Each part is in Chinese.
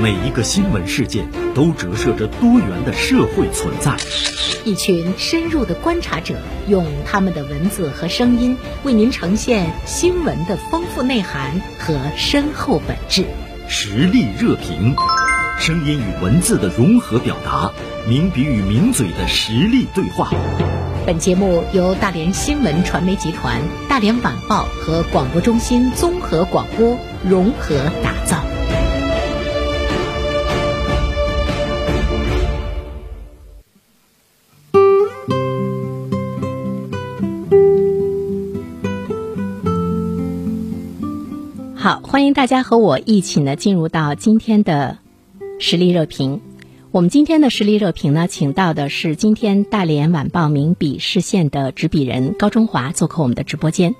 每一个新闻事件都折射着多元的社会存在。一群深入的观察者，用他们的文字和声音，为您呈现新闻的丰富内涵和深厚本质。实力热评，声音与文字的融合表达，名笔与名嘴的实力对话。本节目由大连新闻传媒集团、大连晚报和广播中心综合广播融合打造。好，欢迎大家和我一起呢进入到今天的实力热评。我们今天的实力热评呢，请到的是今天大连晚报名笔视线的执笔人高中华做客我们的直播间。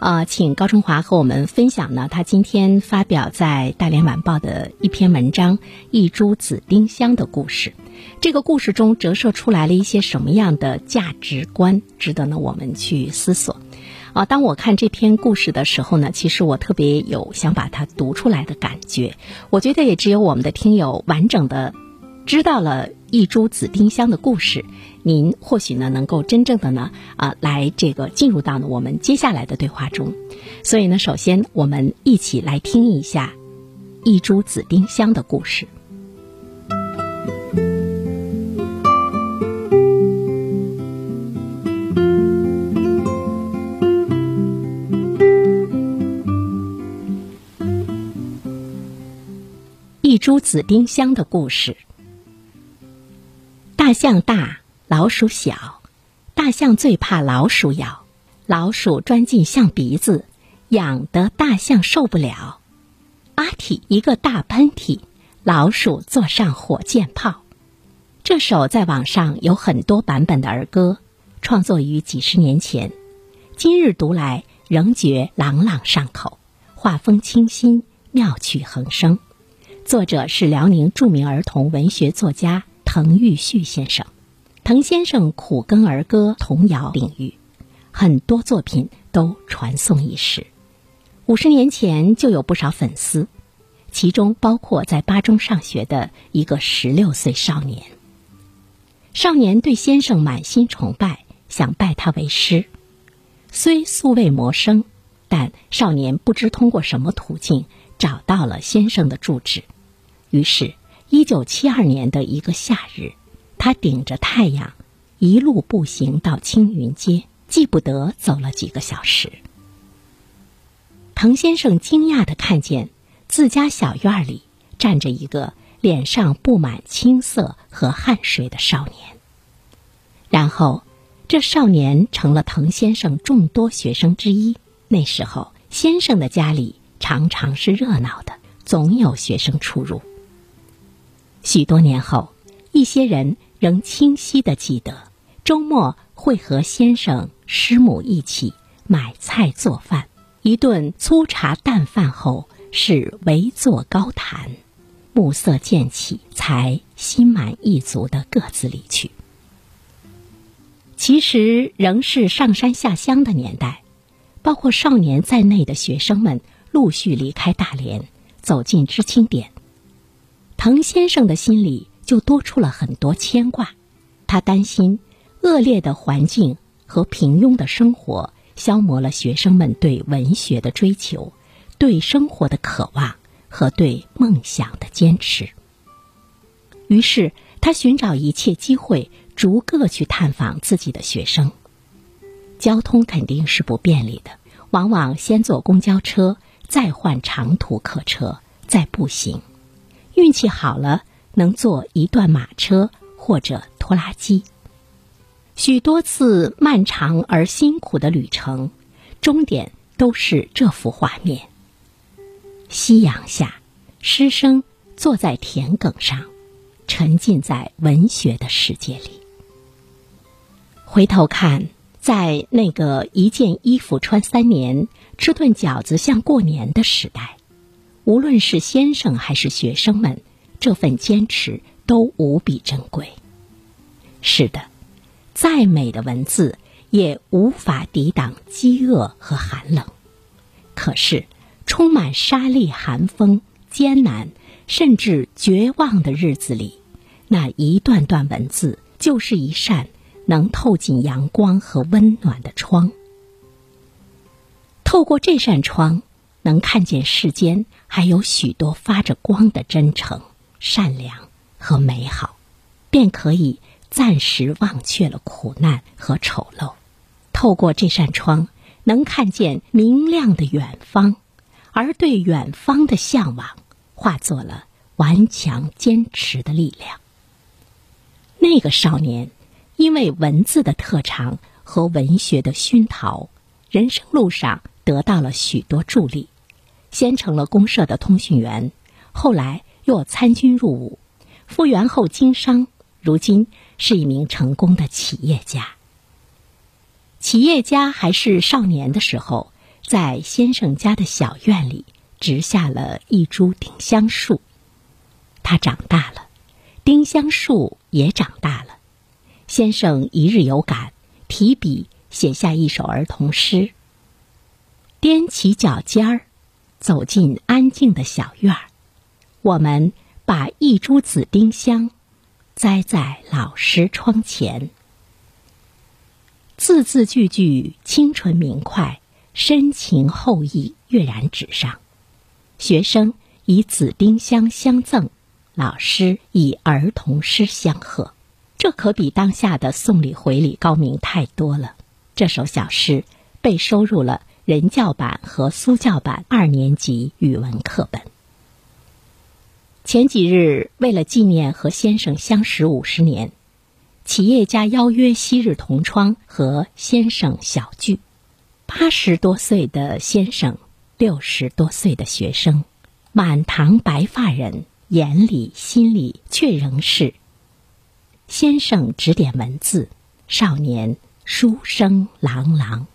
啊，请高中华和我们分享呢，他今天发表在大连晚报的一篇文章《一株紫丁香的故事》。这个故事中折射出来了一些什么样的价值观，值得呢我们去思索。啊，当我看这篇故事的时候呢，其实我特别有想把它读出来的感觉。我觉得也只有我们的听友完整的知道了一株紫丁香的故事，您或许呢能够真正的呢啊来这个进入到呢我们接下来的对话中。所以呢，首先我们一起来听一下一株紫丁香的故事。株紫丁香的故事。大象大，老鼠小，大象最怕老鼠咬，老鼠钻进象鼻子，痒得大象受不了。阿嚏一个大喷嚏，老鼠坐上火箭炮。这首在网上有很多版本的儿歌，创作于几十年前，今日读来仍觉朗朗上口，画风清新，妙趣横生。作者是辽宁著名儿童文学作家滕玉旭先生。滕先生苦耕儿歌童谣领域，很多作品都传颂一时。五十年前就有不少粉丝，其中包括在巴中上学的一个十六岁少年。少年对先生满心崇拜，想拜他为师。虽素未谋生，但少年不知通过什么途径找到了先生的住址。于是，一九七二年的一个夏日，他顶着太阳，一路步行到青云街，记不得走了几个小时。滕先生惊讶的看见自家小院里站着一个脸上布满青色和汗水的少年。然后，这少年成了滕先生众多学生之一。那时候，先生的家里常常是热闹的，总有学生出入。许多年后，一些人仍清晰的记得，周末会和先生师母一起买菜做饭，一顿粗茶淡饭后是围坐高谈，暮色渐起，才心满意足的各自离去。其实仍是上山下乡的年代，包括少年在内的学生们陆续离开大连，走进知青点。滕先生的心里就多出了很多牵挂，他担心恶劣的环境和平庸的生活消磨了学生们对文学的追求、对生活的渴望和对梦想的坚持。于是，他寻找一切机会，逐个去探访自己的学生。交通肯定是不便利的，往往先坐公交车，再换长途客车，再步行。运气好了，能坐一段马车或者拖拉机。许多次漫长而辛苦的旅程，终点都是这幅画面：夕阳下，师生坐在田埂上，沉浸在文学的世界里。回头看，在那个一件衣服穿三年、吃顿饺子像过年的时代。无论是先生还是学生们，这份坚持都无比珍贵。是的，再美的文字也无法抵挡饥饿和寒冷。可是，充满沙砾寒风、艰难甚至绝望的日子里，那一段段文字就是一扇能透进阳光和温暖的窗。透过这扇窗，能看见世间还有许多发着光的真诚、善良和美好，便可以暂时忘却了苦难和丑陋。透过这扇窗。能看见明亮的远方，而对远方的向往化作了顽强坚持的力量。那个少年因为文字的特长和文学的熏陶，人生路上得到了许多助力。先成了公社的通讯员，后来又参军入伍，复员后经商，如今是一名成功的企业家。企业家还是少年的时候，在先生家的小院里植下了一株丁香树。它长大了，丁香树也长大了。先生一日有感，提笔写下一首儿童诗。踮起脚尖儿，走进安静的小院儿，我们把一株紫丁香栽在老师窗前。字字句句清纯明快，深情厚意跃然纸上。学生以紫丁香相赠，老师以儿童诗相贺，这可比当下的送礼回礼高明太多了。这首小诗被收入了人教版和苏教版二年级语文课本。前几日，为了纪念和先生相识五十年。企业家邀约昔日同窗和先生小聚，八十多岁的先生，六十多岁的学生，满堂白发人，眼里心里却仍是先生指点文字，少年书声朗朗。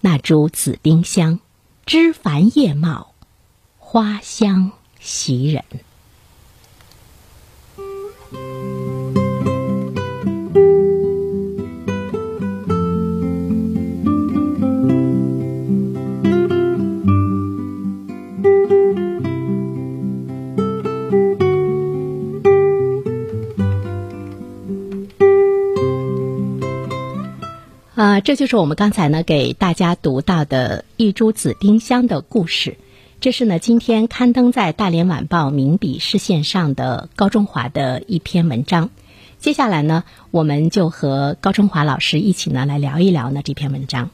那株紫丁香，枝繁叶茂，花香袭人。啊，这就是我们刚才呢给大家读到的一株紫丁香的故事。这是呢今天刊登在《大连晚报》名笔视线上的高中华的一篇文章。接下来呢，我们就和高中华老师一起呢来聊一聊呢这篇文章。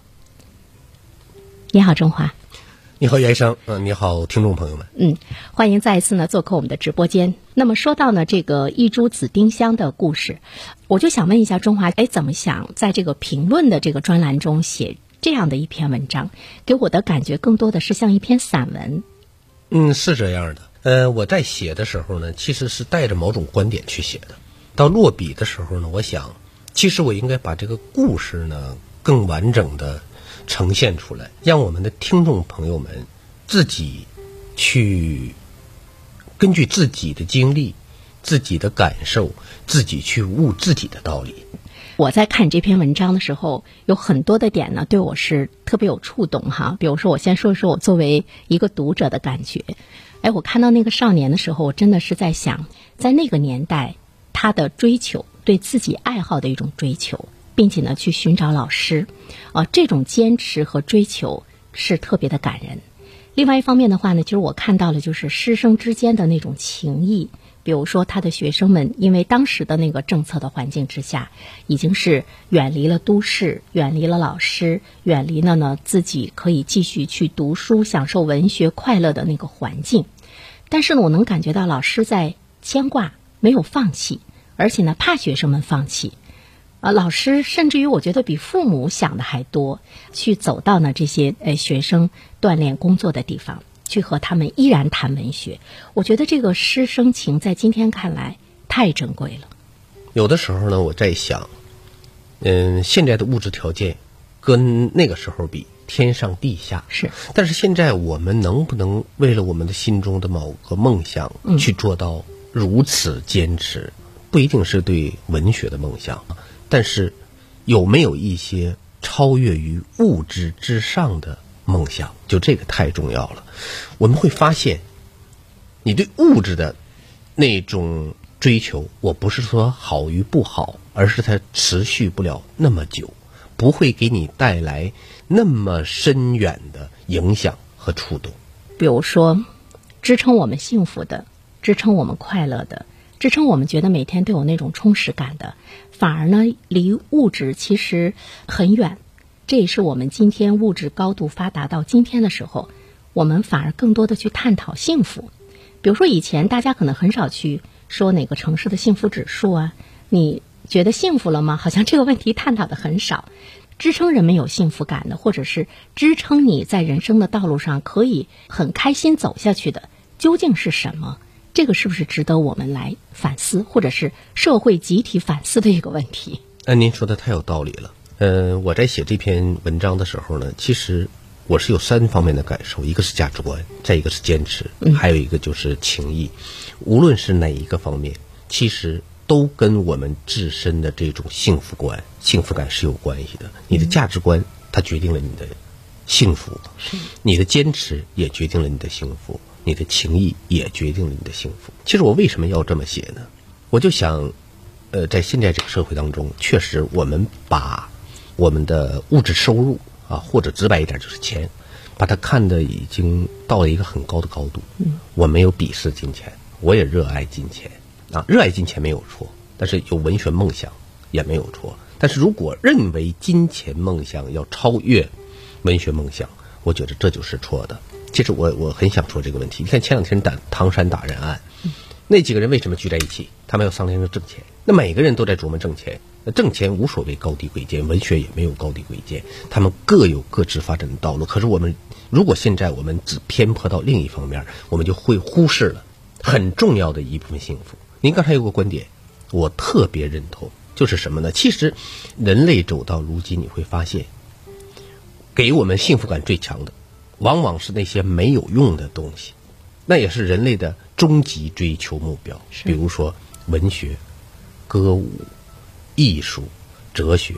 你好，中华。你好，袁生。嗯，你好，听众朋友们。嗯，欢迎再一次呢做客我们的直播间。那么说到呢这个一株紫丁香的故事，我就想问一下中华，哎，怎么想在这个评论的这个专栏中写这样的一篇文章？给我的感觉更多的是像一篇散文。嗯，是这样的。呃，我在写的时候呢，其实是带着某种观点去写的。到落笔的时候呢，我想，其实我应该把这个故事呢更完整的。呈现出来，让我们的听众朋友们自己去根据自己的经历、自己的感受，自己去悟自己的道理。我在看这篇文章的时候，有很多的点呢，对我是特别有触动哈。比如说，我先说说我作为一个读者的感觉。哎，我看到那个少年的时候，我真的是在想，在那个年代，他的追求，对自己爱好的一种追求。并且呢，去寻找老师，啊，这种坚持和追求是特别的感人。另外一方面的话呢，其实我看到了就是师生之间的那种情谊。比如说，他的学生们因为当时的那个政策的环境之下，已经是远离了都市，远离了老师，远离了呢自己可以继续去读书、享受文学快乐的那个环境。但是呢，我能感觉到老师在牵挂，没有放弃，而且呢，怕学生们放弃。啊，老师甚至于我觉得比父母想的还多，去走到呢这些呃学生锻炼工作的地方，去和他们依然谈文学。我觉得这个师生情在今天看来太珍贵了。有的时候呢，我在想，嗯，现在的物质条件跟那个时候比，天上地下是。但是现在我们能不能为了我们的心中的某个梦想去做到如此坚持？不一定是对文学的梦想。但是，有没有一些超越于物质之上的梦想？就这个太重要了。我们会发现，你对物质的那种追求，我不是说好与不好，而是它持续不了那么久，不会给你带来那么深远的影响和触动。比如说，支撑我们幸福的，支撑我们快乐的，支撑我们觉得每天都有那种充实感的，反而呢离物质其实很远。这也是我们今天物质高度发达到今天的时候，我们反而更多的去探讨幸福。比如说，以前大家可能很少去说哪个城市的幸福指数啊，你觉得幸福了吗？好像这个问题探讨的很少。支撑人们有幸福感的，或者是支撑你在人生的道路上可以很开心走下去的，究竟是什么？这个是不是值得我们来反思，或者是社会集体反思的一个问题？那您说的太有道理了。呃，我在写这篇文章的时候呢，其实我是有三方面的感受：一个是价值观，再一个是坚持，还有一个就是情谊。无论是哪一个方面，其实都跟我们自身的这种幸福观、幸福感是有关系的。你的价值观，它决定了你的幸福；你的坚持也决定了你的幸福；你的情谊也决定了你的幸福。其实我为什么要这么写呢？我就想，呃，在现在这个社会当中，确实我们把我们的物质收入啊，或者直白一点就是钱，把它看得已经到了一个很高的高度。嗯，我没有鄙视金钱，我也热爱金钱啊，热爱金钱没有错，但是有文学梦想也没有错。但是如果认为金钱梦想要超越文学梦想，我觉得这就是错的。其实我我很想说这个问题。你看前两天打唐山打人案，那几个人为什么聚在一起？他们要商量着挣钱。那每个人都在琢磨挣钱。那挣钱无所谓高低贵贱，文学也没有高低贵贱，他们各有各自发展的道路。可是我们如果现在我们只偏颇到另一方面，我们就会忽视了很重要的一部分幸福。您刚才有个观点，我特别认同，就是什么呢？其实人类走到如今，你会发现，给我们幸福感最强的，往往是那些没有用的东西，那也是人类的终极追求目标。比如说文学、歌舞。艺术、哲学，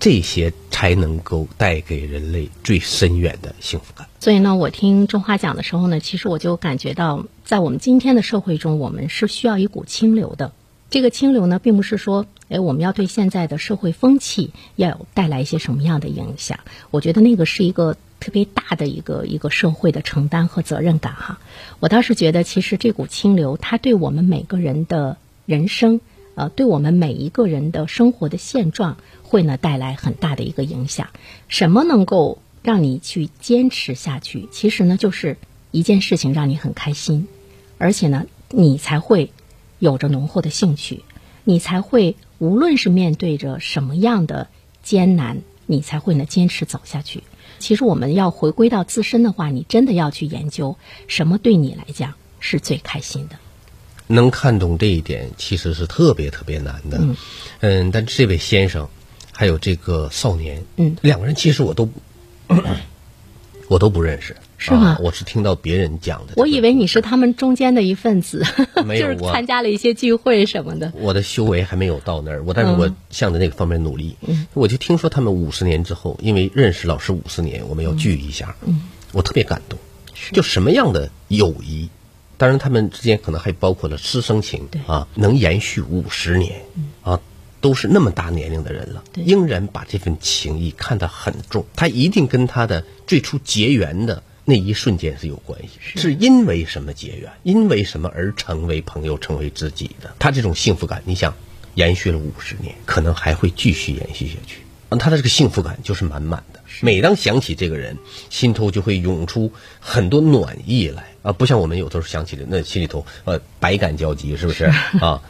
这些才能够带给人类最深远的幸福感。所以呢，我听中华讲的时候呢，其实我就感觉到，在我们今天的社会中，我们是需要一股清流的。这个清流呢，并不是说，哎，我们要对现在的社会风气要有带来一些什么样的影响。我觉得那个是一个特别大的一个一个社会的承担和责任感哈。我倒是觉得，其实这股清流，它对我们每个人的人生。呃，对我们每一个人的生活的现状，会呢带来很大的一个影响。什么能够让你去坚持下去？其实呢，就是一件事情让你很开心，而且呢，你才会有着浓厚的兴趣，你才会无论是面对着什么样的艰难，你才会呢坚持走下去。其实我们要回归到自身的话，你真的要去研究什么对你来讲是最开心的。能看懂这一点，其实是特别特别难的。嗯，嗯，但这位先生，还有这个少年，嗯，两个人其实我都，我都不认识，是吗？我是听到别人讲的。我以为你是他们中间的一份子，就是参加了一些聚会什么的。我的修为还没有到那儿，我但是我向着那个方面努力。嗯，我就听说他们五十年之后，因为认识老师五十年，我们要聚一下。嗯，我特别感动。就什么样的友谊？当然，他们之间可能还包括了师生情啊，能延续五十年啊，都是那么大年龄的人了，仍然把这份情谊看得很重。他一定跟他的最初结缘的那一瞬间是有关系，是因为什么结缘？因为什么而成为朋友、成为知己的？他这种幸福感，你想延续了五十年，可能还会继续延续下去。他的这个幸福感就是满满的。每当想起这个人，心头就会涌出很多暖意来啊！不像我们有时候想起的，那心里头呃百感交集，是不是啊？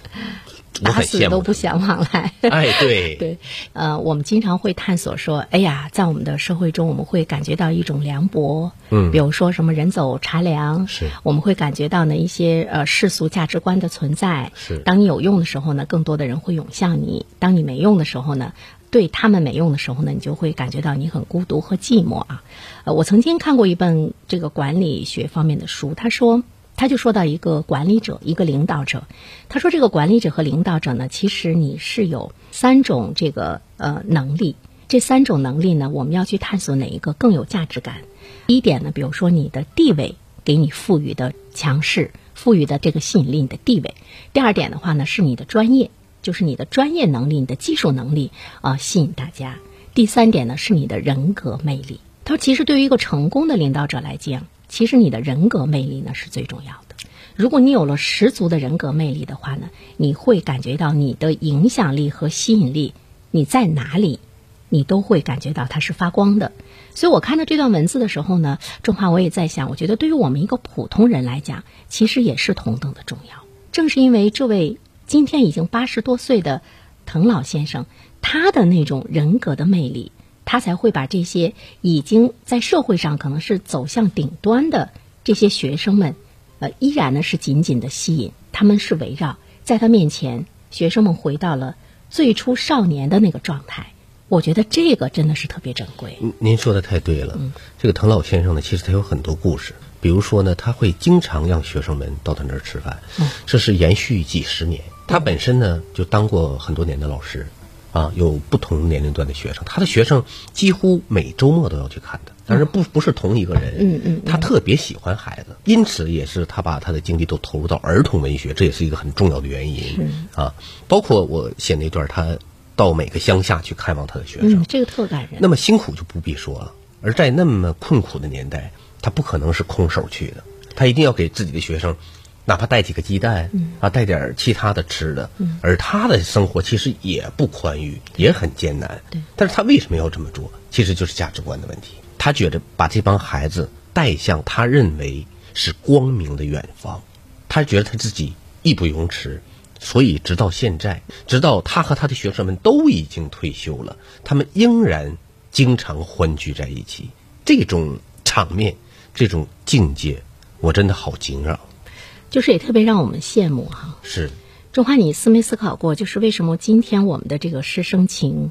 打死都不想往来。哎，对 对，呃，我们经常会探索说，哎呀，在我们的社会中，我们会感觉到一种凉薄，嗯，比如说什么人走茶凉，是，我们会感觉到呢一些呃世俗价值观的存在，是。当你有用的时候呢，更多的人会涌向你；当你没用的时候呢。对他们没用的时候呢，你就会感觉到你很孤独和寂寞啊。呃，我曾经看过一本这个管理学方面的书，他说，他就说到一个管理者，一个领导者，他说这个管理者和领导者呢，其实你是有三种这个呃能力，这三种能力呢，我们要去探索哪一个更有价值感。第一点呢，比如说你的地位给你赋予的强势、赋予的这个吸引力、你的地位。第二点的话呢，是你的专业，就是你的专业能力、你的技术能力啊，吸引大家。第三点呢，是你的人格魅力。他说，其实对于一个成功的领导者来讲，其实你的人格魅力呢是最重要的。如果你有了十足的人格魅力的话呢，你会感觉到你的影响力和吸引力，你在哪里，你都会感觉到它是发光的。所以我看到这段文字的时候呢，中华我也在想，我觉得对于我们一个普通人来讲，其实也是同等的重要。正是因为这位今天已经八十多岁的滕老先生。他的那种人格的魅力，他才会把这些已经在社会上可能是走向顶端的这些学生们，呃，依然呢是紧紧的吸引。他们是围绕在他面前，学生们回到了最初少年的那个状态。我觉得这个真的是特别珍贵。您说的太对了。这个滕老先生呢，其实他有很多故事。比如说呢，他会经常让学生们到他那儿吃饭，这是延续几十年。他本身呢，就当过很多年的老师。啊，有不同年龄段的学生，他的学生几乎每周末都要去看的，但是不不是同一个人。嗯嗯，他特别喜欢孩子，因此也是他把他的精力都投入到儿童文学，这也是一个很重要的原因。啊，包括我写那段，他到每个乡下去看望他的学生，这个特感人。那么辛苦就不必说了，而在那么困苦的年代，他不可能是空手去的，他一定要给自己的学生。哪怕带几个鸡蛋，啊，带点其他的吃的，而他的生活其实也不宽裕，也很艰难。但是他为什么要这么做？其实就是价值观的问题。他觉得把这帮孩子带向他认为是光明的远方，他觉得他自己义不容辞，所以直到现在，直到他和他的学生们都已经退休了，他们仍然经常欢聚在一起。这种场面，这种境界，我真的好惊讶。就是也特别让我们羡慕哈。是，中华，你思没思考过，就是为什么今天我们的这个师生情，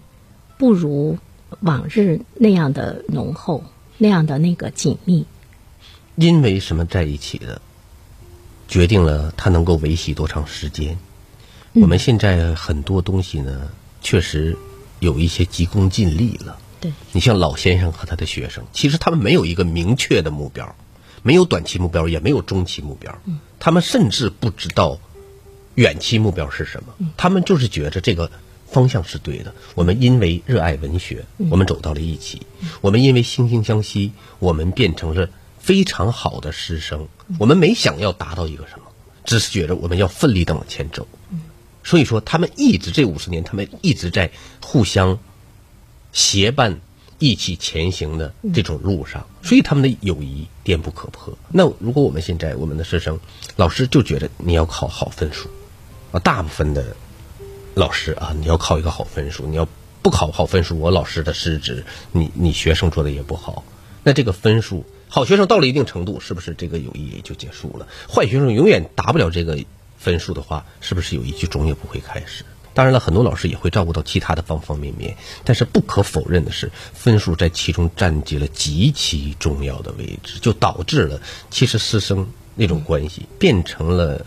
不如往日那样的浓厚，那样的那个紧密？因为什么在一起的，决定了他能够维系多长时间。我们现在很多东西呢，确实有一些急功近利了。对，你像老先生和他的学生，其实他们没有一个明确的目标。没有短期目标，也没有中期目标，他们甚至不知道远期目标是什么。他们就是觉着这个方向是对的。我们因为热爱文学，我们走到了一起；我们因为惺惺相惜，我们变成了非常好的师生。我们没想要达到一个什么，只是觉着我们要奋力的往前走。所以说，他们一直这五十年，他们一直在互相协伴。一起前行的这种路上，所以他们的友谊坚不可破。那如果我们现在我们的师生，老师就觉得你要考好分数，啊，大部分的老师啊，你要考一个好分数，你要不考好分数，我老师的失职，你你学生做的也不好。那这个分数，好学生到了一定程度，是不是这个友谊也就结束了？坏学生永远达不了这个分数的话，是不是友谊就终也不会开始？当然了，很多老师也会照顾到其他的方方面面，但是不可否认的是，分数在其中占据了极其重要的位置，就导致了其实师生那种关系变成了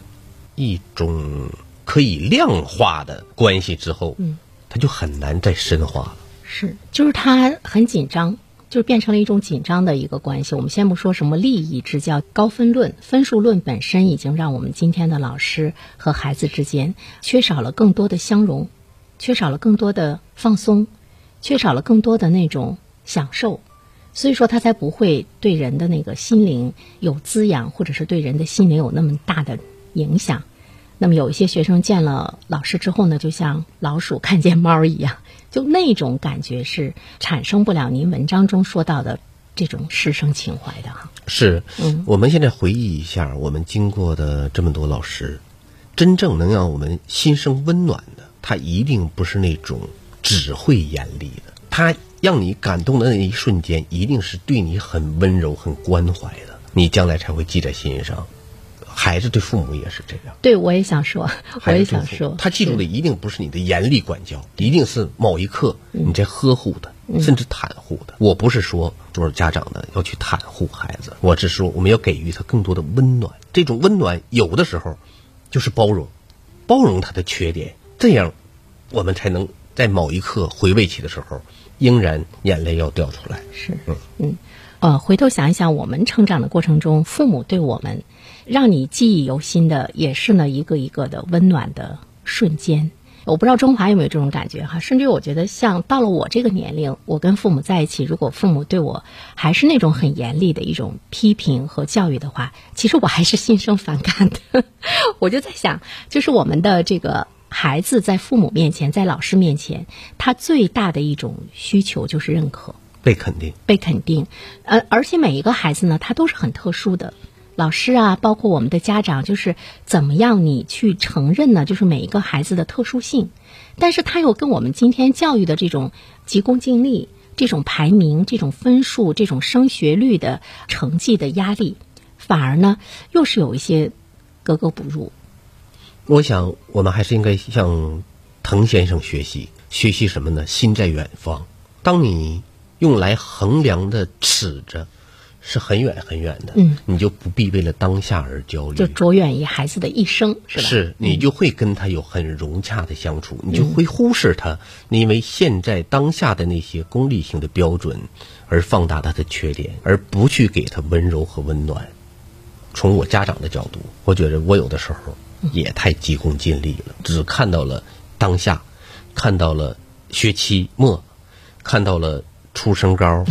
一种可以量化的关系之后，嗯，他就很难再深化了。是，就是他很紧张。就变成了一种紧张的一个关系。我们先不说什么利益之交、高分论、分数论本身，已经让我们今天的老师和孩子之间缺少了更多的相融，缺少了更多的放松，缺少了更多的那种享受。所以说，他才不会对人的那个心灵有滋养，或者是对人的心灵有那么大的影响。那么，有一些学生见了老师之后呢，就像老鼠看见猫一样。就那种感觉是产生不了您文章中说到的这种师生情怀的哈。是，嗯，我们现在回忆一下，我们经过的这么多老师，真正能让我们心生温暖的，他一定不是那种只会严厉的，他让你感动的那一瞬间，一定是对你很温柔、很关怀的，你将来才会记在心上。孩子对父母也是这样。对，我也想说，我也想说，他记住的一定不是你的严厉管教，一定是某一刻你在呵护的，甚至袒护的。我不是说做家长的要去袒护孩子，我只是说我们要给予他更多的温暖。这种温暖有的时候就是包容，包容他的缺点，这样我们才能在某一刻回味起的时候，仍然眼泪要掉出来。是，嗯嗯。呃，回头想一想，我们成长的过程中，父母对我们让你记忆犹新的，也是呢一个一个的温暖的瞬间。我不知道中华有没有这种感觉哈，甚至我觉得像到了我这个年龄，我跟父母在一起，如果父母对我还是那种很严厉的一种批评和教育的话，其实我还是心生反感的。我就在想，就是我们的这个孩子在父母面前，在老师面前，他最大的一种需求就是认可。被肯定，被肯定，呃，而且每一个孩子呢，他都是很特殊的。老师啊，包括我们的家长，就是怎么样你去承认呢？就是每一个孩子的特殊性，但是他又跟我们今天教育的这种急功近利、这种排名、这种分数、这种升学率的成绩的压力，反而呢，又是有一些格格不入。我想，我们还是应该向滕先生学习，学习什么呢？心在远方。当你。用来衡量的尺子是很远很远的，嗯，你就不必为了当下而焦虑，就着眼于孩子的一生，是吧？是你就会跟他有很融洽的相处，你就会忽视他，因为现在当下的那些功利性的标准而放大他的缺点，而不去给他温柔和温暖。从我家长的角度，我觉得我有的时候也太急功近利了，只看到了当下，看到了学期末，看到了。出身高，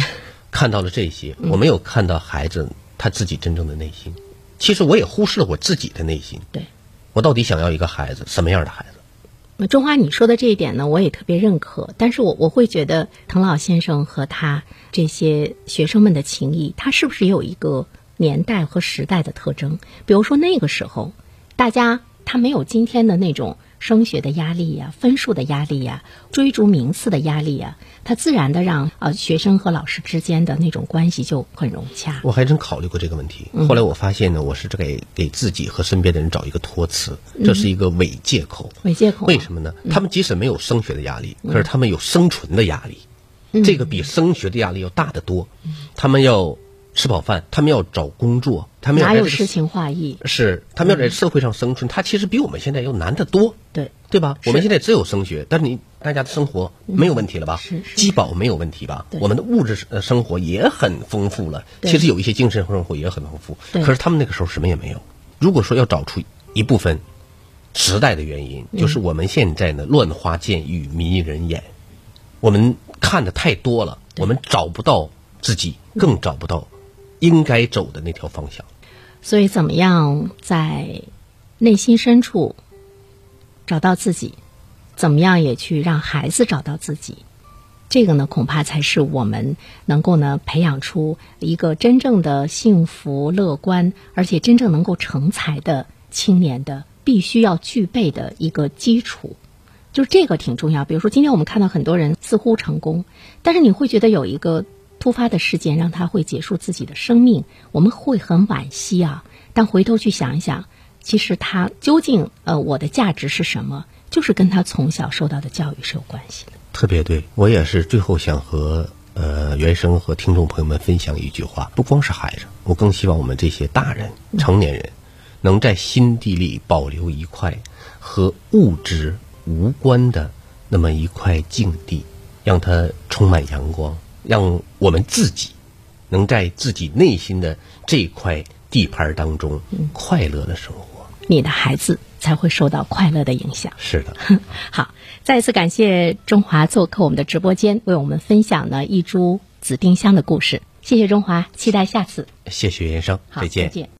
看到了这些，我没有看到孩子他自己真正的内心。其实我也忽视了我自己的内心。对，我到底想要一个孩子什么样的孩子？那中华你说的这一点呢，我也特别认可。但是我我会觉得滕老先生和他这些学生们的情谊，他是不是也有一个年代和时代的特征？比如说那个时候，大家他没有今天的那种。升学的压力呀，分数的压力呀，追逐名次的压力呀，它自然的让呃学生和老师之间的那种关系就很融洽。我还真考虑过这个问题，后来我发现呢，我是给给自己和身边的人找一个托词，这是一个伪借口。伪借口？为什么呢？他们即使没有升学的压力，可是他们有生存的压力，这个比升学的压力要大得多。他们要。吃饱饭，他们要找工作，他们要哪有诗情画意？是他们要在社会上生存，他其实比我们现在要难得多，对对吧？我们现在只有升学，但是你大家的生活没有问题了吧？是是饥饱没有问题吧？我们的物质呃生活也很丰富了，其实有一些精神生活也很丰富。可是他们那个时候什么也没有。如果说要找出一部分时代的原因，就是我们现在呢乱花渐欲迷人眼，我们看的太多了，我们找不到自己，更找不到。应该走的那条方向，所以怎么样在内心深处找到自己，怎么样也去让孩子找到自己，这个呢，恐怕才是我们能够呢培养出一个真正的幸福、乐观，而且真正能够成才的青年的必须要具备的一个基础。就是这个挺重要。比如说，今天我们看到很多人似乎成功，但是你会觉得有一个。突发的事件让他会结束自己的生命，我们会很惋惜啊。但回头去想一想，其实他究竟呃，我的价值是什么？就是跟他从小受到的教育是有关系的。特别对，我也是最后想和呃原生和听众朋友们分享一句话：不光是孩子，我更希望我们这些大人、成年人，能在心底里保留一块和物质无关的那么一块净地，让它充满阳光。让我们自己能在自己内心的这块地盘当中快乐的生活，你的孩子才会受到快乐的影响。是的，好，再一次感谢中华做客我们的直播间，为我们分享了一株紫丁香的故事。谢谢中华，期待下次。谢谢袁生，再见。再见。